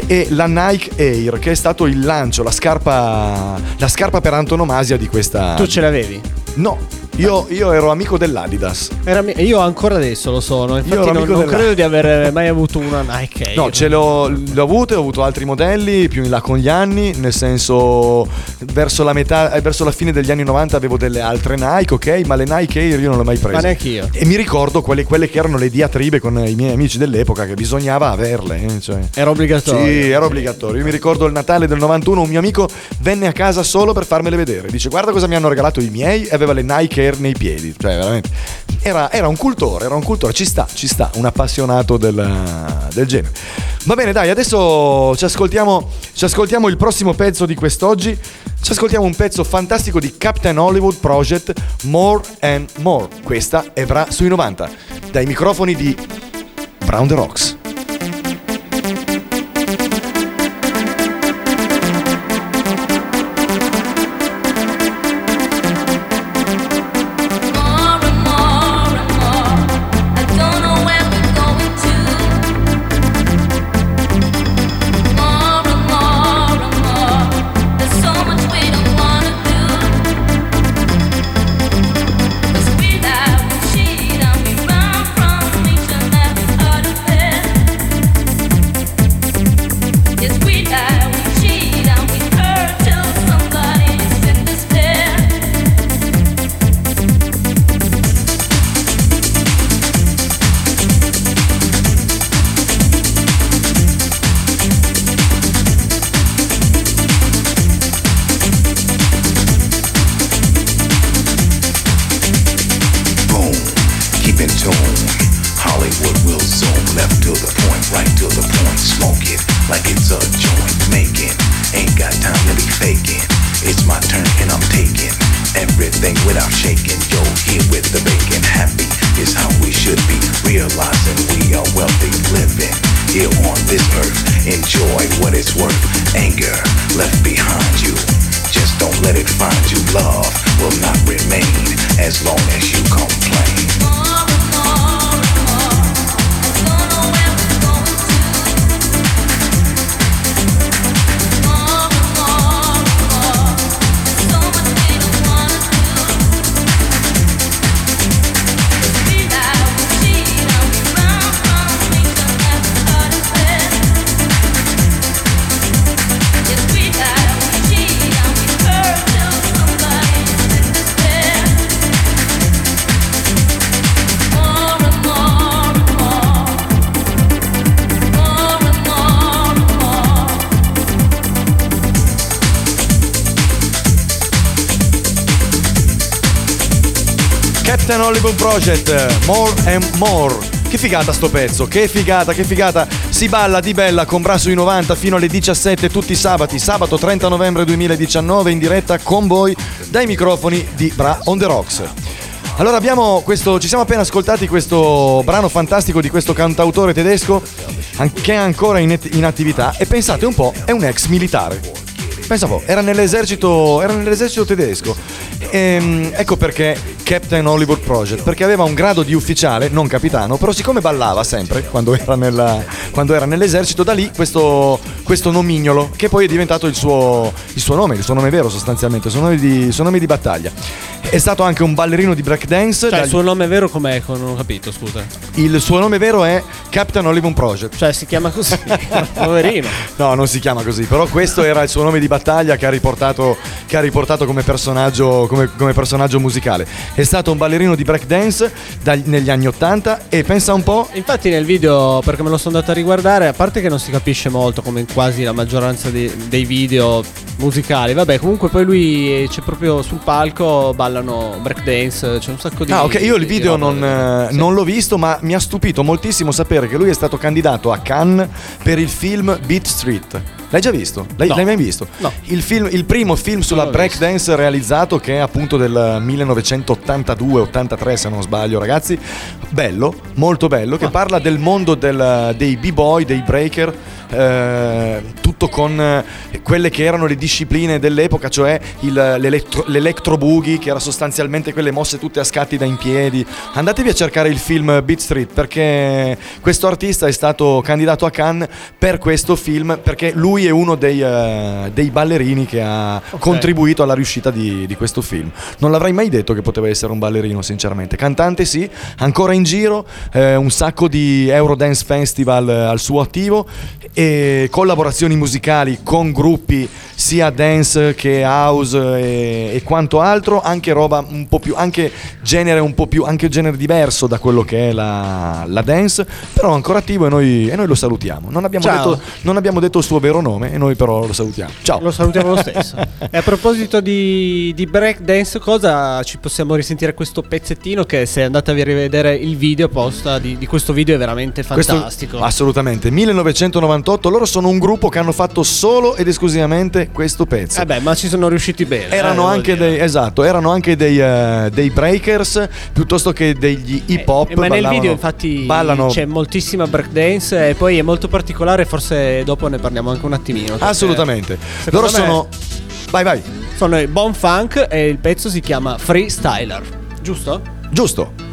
e la Nike Air, che è stato il lancio, la scarpa, la scarpa per antonomasia di questa. Tu ce l'avevi? No, io, io ero amico dell'Adidas. Era io ancora adesso lo sono. Infatti, non, non credo di aver mai avuto una Nike. Air. No, ce l'ho, le ho avute, ho avuto altri modelli più in là con gli anni, nel senso verso la metà, eh, verso la fine degli anni 90 avevo delle altre Nike, ok, ma le Nike Air io non le ho mai prese. Ma neanche io. E mi ricordo quelle, quelle che erano le diatribe con i miei amici dell'epoca che bisognava averle. eh, cioè. Era obbligatorio. Sì, era obbligatorio. Io mi ricordo il Natale del 91, un mio amico venne a casa solo per farmele vedere. Dice guarda cosa mi hanno regalato i miei e aveva le Nike Air nei piedi. Cioè veramente. Era, era un cultore, era un cultore. Ci sta, ci sta, un appassionato del, del genere. Va bene, dai, adesso ci ascoltiamo, ci ascoltiamo il prossimo pezzo di quest'oggi. Ci ascoltiamo un pezzo fantastico di Captain Hollywood Project More and More. Questa è Bra sui 90. Dai microfoni di Brown the Rocks. Project, More and More. Che figata sto pezzo, che figata, che figata. Si balla di bella con Brasso i 90 fino alle 17 tutti i sabati, sabato 30 novembre 2019 in diretta con voi dai microfoni di Bra on the Rocks. Allora abbiamo questo, ci siamo appena ascoltati questo brano fantastico di questo cantautore tedesco che è ancora in, in attività e pensate un po', è un ex militare. Pensa un po', era nell'esercito, era nell'esercito tedesco. Ehm, ecco perché Captain Hollywood Project, perché aveva un grado di ufficiale, non capitano, però siccome ballava sempre quando era, nella- quando era nell'esercito, da lì questo, questo nomignolo, che poi è diventato il suo, il suo nome, il suo nome vero sostanzialmente, il suo nome di, il suo nome di battaglia. È stato anche un ballerino di breakdance. Cioè, il dagli- suo nome vero com'è? Non ho capito, scusa. il suo nome vero è Captain Hollywood Project. Cioè, si chiama così. Poverino. No, non si chiama così, però questo era il suo nome di battaglia che ha riportato, che ha riportato come, personaggio, come, come personaggio musicale. È stato un ballerino di breakdance dagli- negli anni 80 e pensa un po', Infatti nel video, perché me lo sono andato a riguardare, a parte che non si capisce molto come in quasi la maggioranza di- dei video musicali, vabbè comunque poi lui c'è proprio sul palco, ballano breakdance, c'è un sacco di... Ah, ok, io il video non, da eh, non l'ho visto, ma mi ha stupito moltissimo sapere che lui è stato candidato a Cannes per il film Beat Street. L'hai già visto? L'hai, No. l'hai mai visto? No. Il, film- il primo film sulla breakdance realizzato, che è appunto del 1982-83, se non sbaglio, ragazzi. Bello, molto bello, Ah. che parla del mondo del- dei b-boy, dei breaker. eh, tutto con eh, quelle che erano le discipline dell'epoca, cioè il- l'elettro, l'electro boogie, che era sostanzialmente quelle mosse tutte a scatti da in piedi. Andatevi a cercare il film Beat Street perché questo artista è stato candidato a Cannes per questo film perché lui è uno dei, eh, dei ballerini che ha contribuito alla riuscita di, di questo film. Non l'avrei mai detto che poteva essere un ballerino, sinceramente. Cantante sì, ancora in giro, eh, un sacco di Eurodance Festival eh, al suo attivo e collaborazioni musicali con gruppi sia dance che house e, e quanto altro, anche roba un po' più, anche genere un po' più, anche genere diverso da quello che è la, la dance, però ancora attivo e noi, e noi lo salutiamo. Non abbiamo, detto, non abbiamo detto il suo vero nome e noi però lo salutiamo. Ciao. Lo salutiamo lo stesso. e a proposito di, di breakdance, cosa ci possiamo risentire questo pezzettino che se andate a rivedere il video posta di, di questo video è veramente Questo- fantastico. assolutamente. 1998, loro sono un gruppo che hanno fatto solo ed esclusivamente questo pezzo. Eh beh, ma ci sono riusciti bene. eh, Erano devo anche, dei, esatto, erano anche dei, eh, dei breakers piuttosto che degli hip hop. Eh, ma nel video infatti ballano c'è moltissima breakdance e poi è molto particolare, forse dopo ne parliamo anche un attimino. perché Assolutamente. Loro me sono. Vai, vai. Sono i Bon Funk e il pezzo si chiama Freestyler, giusto? Giusto.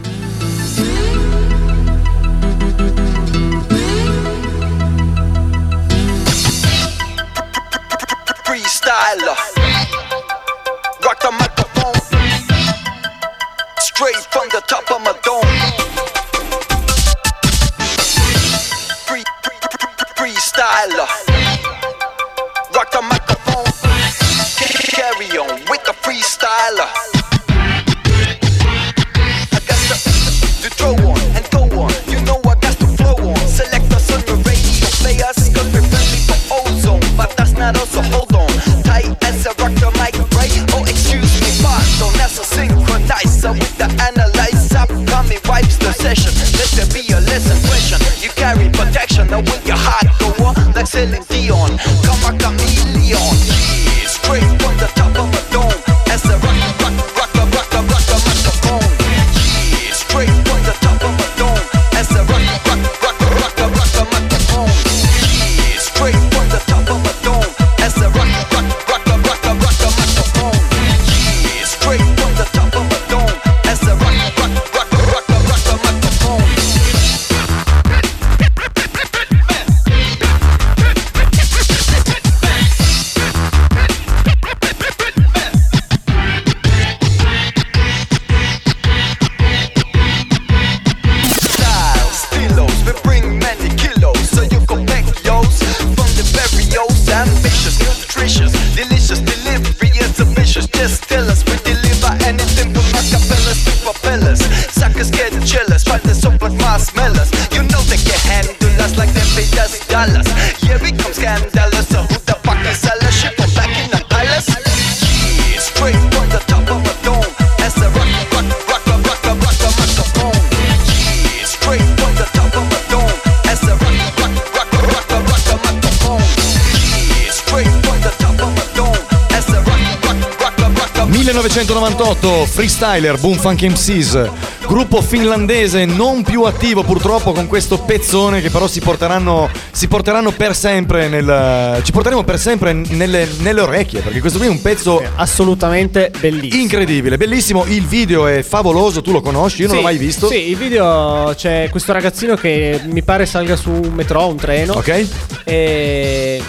1998, Freestyler, Boom Funk MCs, gruppo finlandese non più attivo purtroppo con questo pezzone che però si porteranno, si porteranno per sempre nel, ci porteremo per sempre nelle, nelle orecchie perché questo qui è un pezzo assolutamente bellissimo. incredibile, bellissimo, il video è favoloso, tu lo conosci, io non Sì, l'ho mai visto. Sì, il video c'è questo ragazzino che mi pare salga su un metro, un treno. Ok. E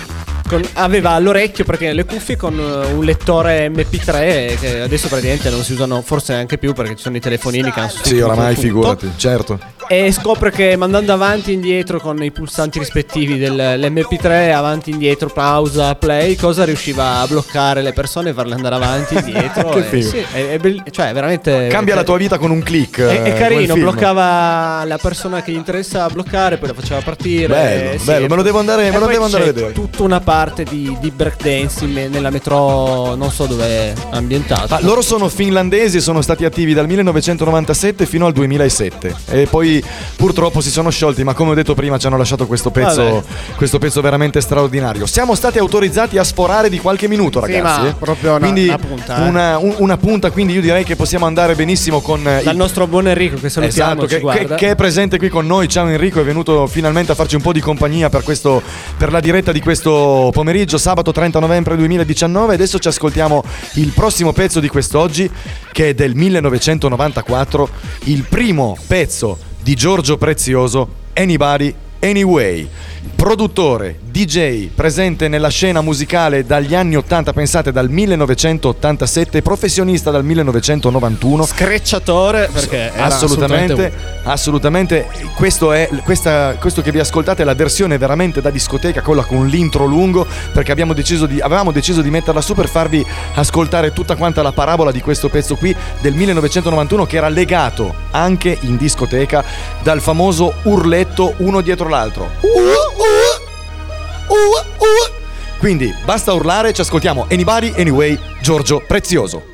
con- aveva all'orecchio praticamente le cuffie con eh, un lettore MP3 che adesso praticamente non si usano forse neanche più perché ci sono i telefonini che hanno Sì, oramai tutto. figurati, certo. E scopre che mandando avanti e indietro con i pulsanti rispettivi dell'MP3, avanti e indietro, pausa, play, cosa riusciva a bloccare le persone e farle andare avanti e indietro. Che e figo. sì, è, è bell- cioè, veramente. Cambia la tua vita con un click. È, eh, è carino, quel film. bloccava la persona che gli interessa bloccare, poi la faceva partire. Bello, eh, sì. bello, me lo devo andare- me lo devo andare a vedere. Tutta una parte di, di breakdance me- nella metro, non so dove è ambientato. Ah, loro sono finlandesi e sono stati attivi dal 1997 fino al 2007 e poi purtroppo si sono sciolti ma come ho detto prima ci hanno lasciato questo pezzo, questo pezzo veramente straordinario siamo stati autorizzati a sforare di qualche minuto Sì, ragazzi ma eh. proprio una- quindi una punta, eh. una, un- una punta quindi io direi che possiamo andare benissimo con eh, Dal il- nostro buon Enrico che salutiamo, Esatto, che, che- che è presente qui con noi. Ciao Enrico, è venuto finalmente a farci un po' di compagnia per, questo, per la diretta di questo pomeriggio, sabato 30 novembre 2019. Adesso ci ascoltiamo il prossimo pezzo di quest'oggi, che è del 1994, il primo pezzo di Giorgio Prezioso, Anybody, Anyway. Produttore, DJ, presente nella scena musicale dagli anni 80, pensate dal 1987, professionista dal 1991. Screcciatore perché era assolutamente, assolutamente. Questo, è, questa, questo che vi ascoltate è la versione veramente da discoteca, quella con l'intro lungo, perché abbiamo deciso di, avevamo deciso di metterla su per farvi ascoltare tutta quanta la parabola di questo pezzo qui del 1991 che era legato anche in discoteca dal famoso urletto uno dietro l'altro. Quindi basta urlare, ci ascoltiamo Anybody, Anyway, Giorgio Prezioso.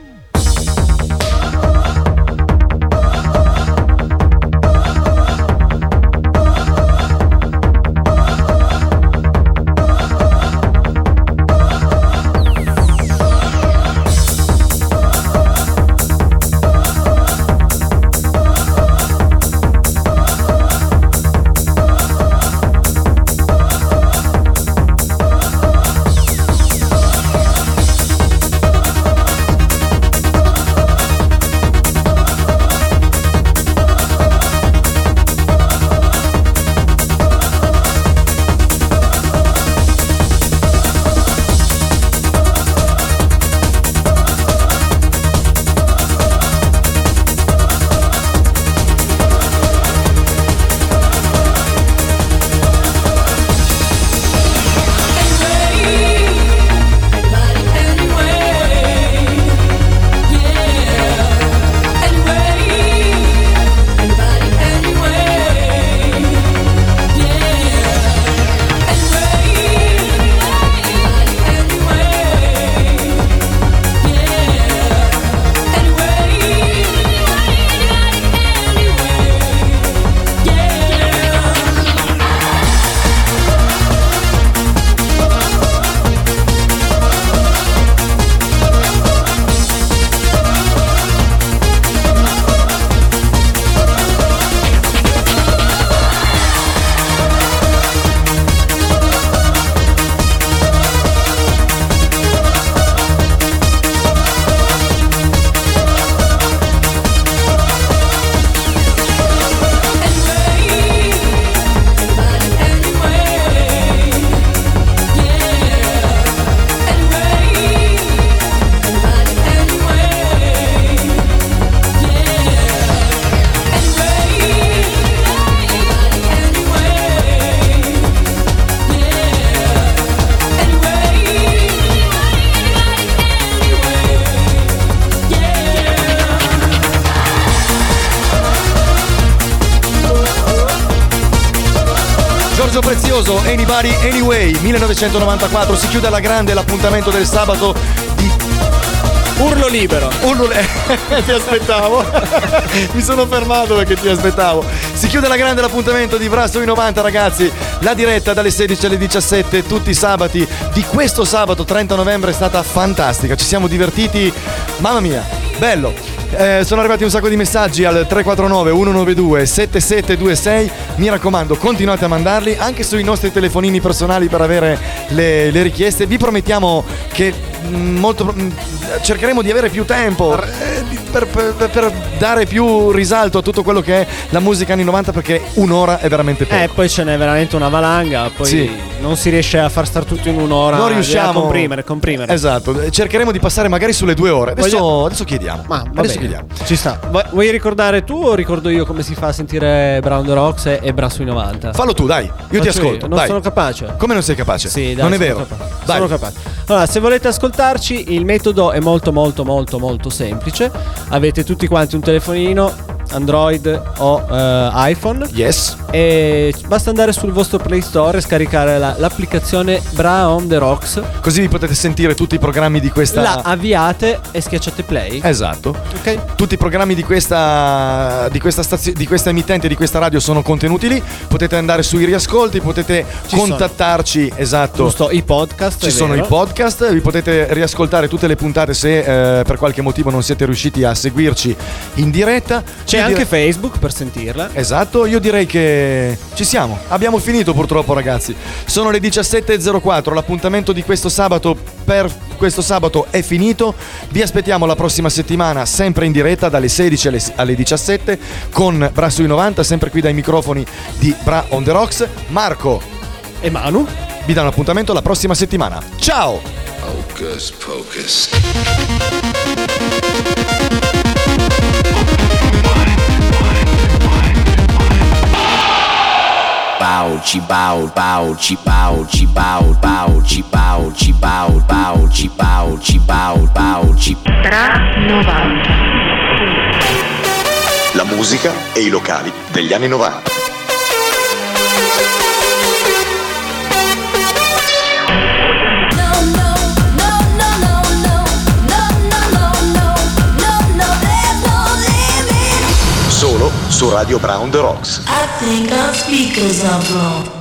1994 si chiude alla grande l'appuntamento del sabato di Urlo libero. Urlo ti aspettavo. Mi sono fermato perché ti aspettavo. Si chiude alla grande l'appuntamento di Brasso i 90 ragazzi. La diretta dalle 16 alle 17 tutti i sabati di questo sabato 30 novembre è stata fantastica. Ci siamo divertiti. Mamma mia, bello. Eh, sono arrivati un sacco di messaggi al 349 192 7726 mi raccomando continuate a mandarli anche sui nostri telefonini personali per avere le, le richieste. Vi promettiamo che mm, molto, mm, cercheremo di avere più tempo. Eh, per, per- per dare più risalto a tutto quello che è la musica anni 90 perché un'ora è veramente poco Eh, poi ce n'è veramente una valanga. Poi Sì. non si riesce a far star tutto in un'ora. non bisogna riusciamo comprimere, comprimere. esatto cercheremo di passare magari sulle due ore adesso, Voglio- adesso chiediamo Ma adesso bene. chiediamo Ci sta. Vu- Vuoi ricordare tu o ricordo io come si fa a sentire Brown the Rocks e, e Brasso i 90? fallo tu dai io ti Faccio ascolto Non dai. sono capace. come non sei capace Sì, dai, non è vero capace. Dai. Sono capace. Allora, se volete ascoltarci, il metodo è molto molto molto molto semplice. Avete tutti quanti un telefonino Android o eh, iPhone. Yes. E basta andare sul vostro Play Store e scaricare la- l'applicazione Bra on the Rocks. Così vi potete sentire tutti i programmi di questa La avviate e schiacciate play. Esatto. Ok. Tutti i programmi di questa, di questa stazio- di questa emittente, di questa radio sono contenuti lì. Potete andare sui riascolti, potete Ci contattarci. Esatto. Giusto, i podcast. Ci è sono vero. i podcast, vi potete riascoltare tutte le puntate se eh, per qualche motivo non siete riusciti a seguirci in diretta. C'è Io anche Facebook per sentirla. Esatto, io direi che ci siamo. Abbiamo finito purtroppo ragazzi. Sono le 17.04, l'appuntamento di questo sabato per questo sabato è finito. Vi aspettiamo la prossima settimana sempre in diretta dalle 16 alle, alle 17 con Bra sui 90, sempre qui dai microfoni di Bra on the Rocks. Marco e Manu vi danno appuntamento la prossima settimana. Ciao! Hocus pocus. Bow, chi bow, bow, chi bow, chi bow, bow, chi bow, chi bow, bow, chi bow, chi bow, bow, chi Tra 90. La musica e i locali degli anni 90. Su Radio Brown The Rocks. I think our speakers are blown.